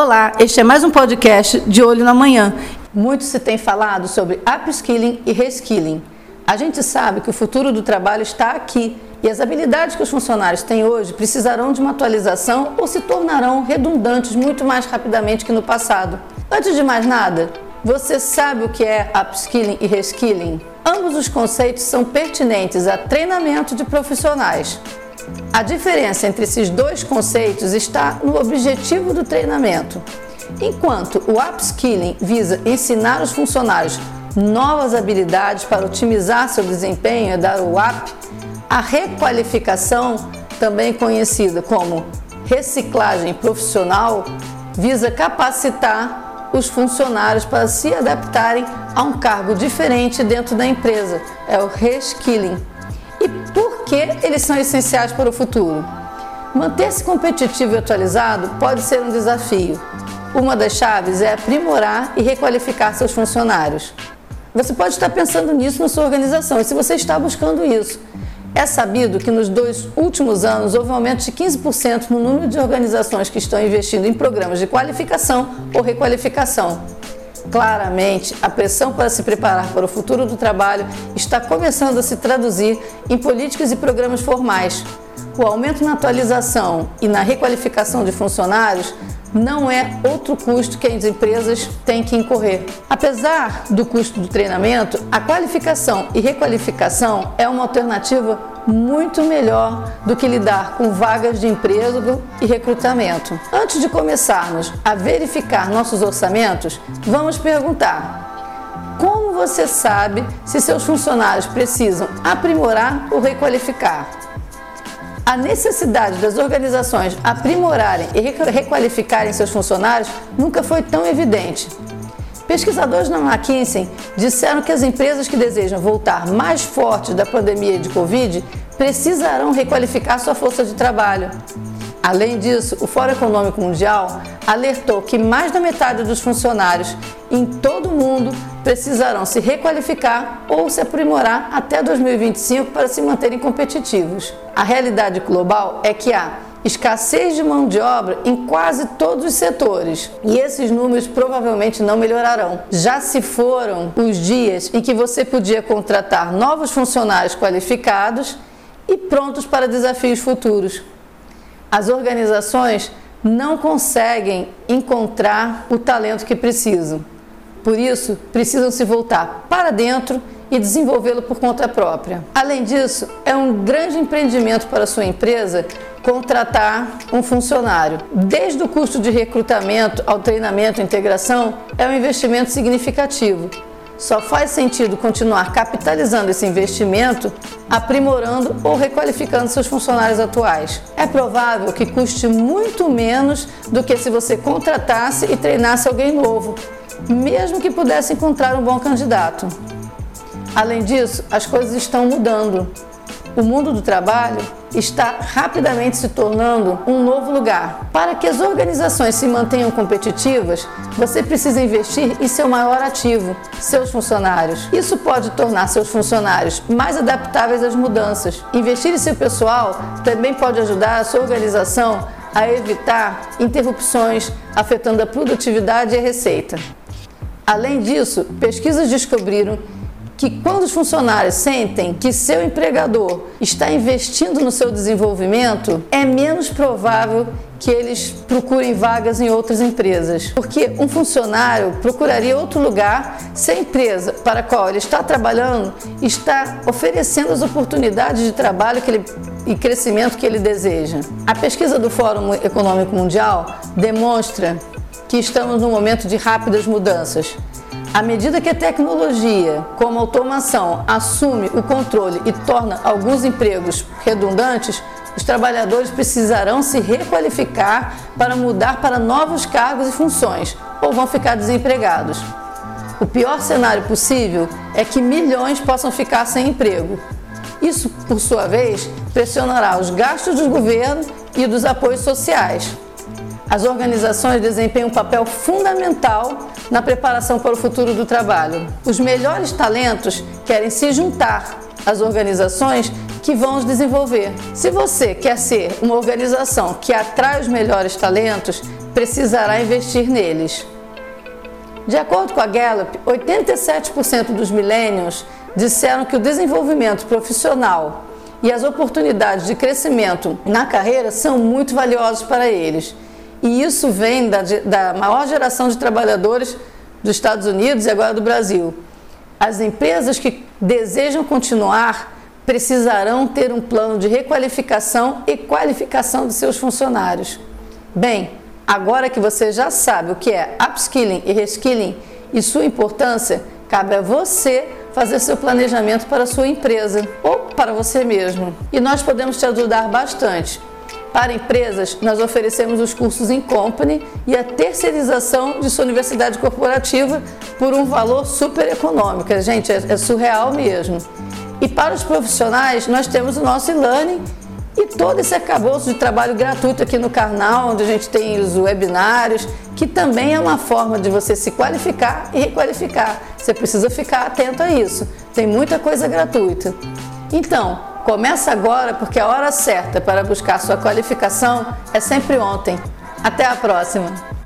Olá, este é mais um podcast de Olho na Manhã. Muito se tem falado sobre upskilling e reskilling. A gente sabe que o futuro do trabalho está aqui e as habilidades que os funcionários têm hoje precisarão de uma atualização ou se tornarão redundantes muito mais rapidamente que no passado. Antes de mais nada, você sabe o que é upskilling e reskilling? Ambos os conceitos são pertinentes a treinamento de profissionais. A diferença entre esses dois conceitos está no objetivo do treinamento. Enquanto o upskilling visa ensinar os funcionários novas habilidades para otimizar seu desempenho e dar o up, a requalificação, também conhecida como reciclagem profissional, visa capacitar os funcionários para se adaptarem a um cargo diferente dentro da empresa. É o reskilling. E por que eles são essenciais para o futuro? Manter-se competitivo e atualizado pode ser um desafio. Uma das chaves é aprimorar e requalificar seus funcionários. Você pode estar pensando nisso na sua organização e se você está buscando isso. É sabido que nos dois últimos anos houve um aumento de 15% no número de organizações que estão investindo em programas de qualificação ou requalificação. Claramente, a pressão para se preparar para o futuro do trabalho está começando a se traduzir em políticas e programas formais. O aumento na atualização e na requalificação de funcionários não é outro custo que as empresas têm que incorrer. Apesar do custo do treinamento, a qualificação e requalificação é uma alternativa muito melhor do que lidar com vagas de emprego e recrutamento. Antes de começarmos a verificar nossos orçamentos, vamos perguntar: como você sabe se seus funcionários precisam aprimorar ou requalificar? A necessidade das organizações aprimorarem e requalificarem seus funcionários nunca foi tão evidente. Pesquisadores na McKinsey disseram que as empresas que desejam voltar mais fortes da pandemia de Covid precisarão requalificar sua força de trabalho. Além disso, o Fórum Econômico Mundial alertou que mais da metade dos funcionários em todo o mundo precisarão se requalificar ou se aprimorar até 2025 para se manterem competitivos. A realidade global é que há escassez de mão de obra em quase todos os setores e esses números provavelmente não melhorarão. Já se foram os dias em que você podia contratar novos funcionários qualificados e prontos para desafios futuros. As organizações não conseguem encontrar o talento que precisam. Por isso, precisam se voltar para dentro e desenvolvê-lo por conta própria. Além disso, é um grande empreendimento para sua empresa contratar um funcionário. Desde o custo de recrutamento ao treinamento e integração, é um investimento significativo. Só faz sentido continuar capitalizando esse investimento, aprimorando ou requalificando seus funcionários atuais. É provável que custe muito menos do que se você contratasse e treinasse alguém novo, mesmo que pudesse encontrar um bom candidato. Além disso, as coisas estão mudando. O mundo do trabalho está rapidamente se tornando um novo lugar. Para que as organizações se mantenham competitivas, você precisa investir em seu maior ativo, seus funcionários. Isso pode tornar seus funcionários mais adaptáveis às mudanças. Investir em seu pessoal também pode ajudar a sua organização a evitar interrupções afetando a produtividade e a receita. Além disso, pesquisas descobriram que quando os funcionários sentem que seu empregador está investindo no seu desenvolvimento, é menos provável que eles procurem vagas em outras empresas. Porque um funcionário procuraria outro lugar se a empresa para a qual ele está trabalhando está oferecendo as oportunidades de trabalho que ele, e crescimento que ele deseja. A pesquisa do Fórum Econômico Mundial demonstra que estamos num momento de rápidas mudanças. À medida que a tecnologia, como a automação, assume o controle e torna alguns empregos redundantes, os trabalhadores precisarão se requalificar para mudar para novos cargos e funções ou vão ficar desempregados. O pior cenário possível é que milhões possam ficar sem emprego. Isso, por sua vez, pressionará os gastos do governo e dos apoios sociais. As organizações desempenham um papel fundamental na preparação para o futuro do trabalho. Os melhores talentos querem se juntar às organizações que vão os desenvolver. Se você quer ser uma organização que atrai os melhores talentos, precisará investir neles. De acordo com a Gallup, 87% dos millennials disseram que o desenvolvimento profissional e as oportunidades de crescimento na carreira são muito valiosos para eles. E isso vem da, da maior geração de trabalhadores dos Estados Unidos e agora do Brasil. As empresas que desejam continuar precisarão ter um plano de requalificação e qualificação de seus funcionários. Bem, agora que você já sabe o que é upskilling e reskilling e sua importância, cabe a você fazer seu planejamento para a sua empresa ou para você mesmo. E nós podemos te ajudar bastante. Para empresas, nós oferecemos os cursos em company e a terceirização de sua universidade corporativa por um valor super econômico. Gente, é, é surreal mesmo. E para os profissionais, nós temos o nosso e-learning e todo esse arcabouço de trabalho gratuito aqui no canal, onde a gente tem os webinários, que também é uma forma de você se qualificar e requalificar. Você precisa ficar atento a isso. Tem muita coisa gratuita. Então, Começa agora porque a hora certa para buscar sua qualificação é sempre ontem. Até a próxima!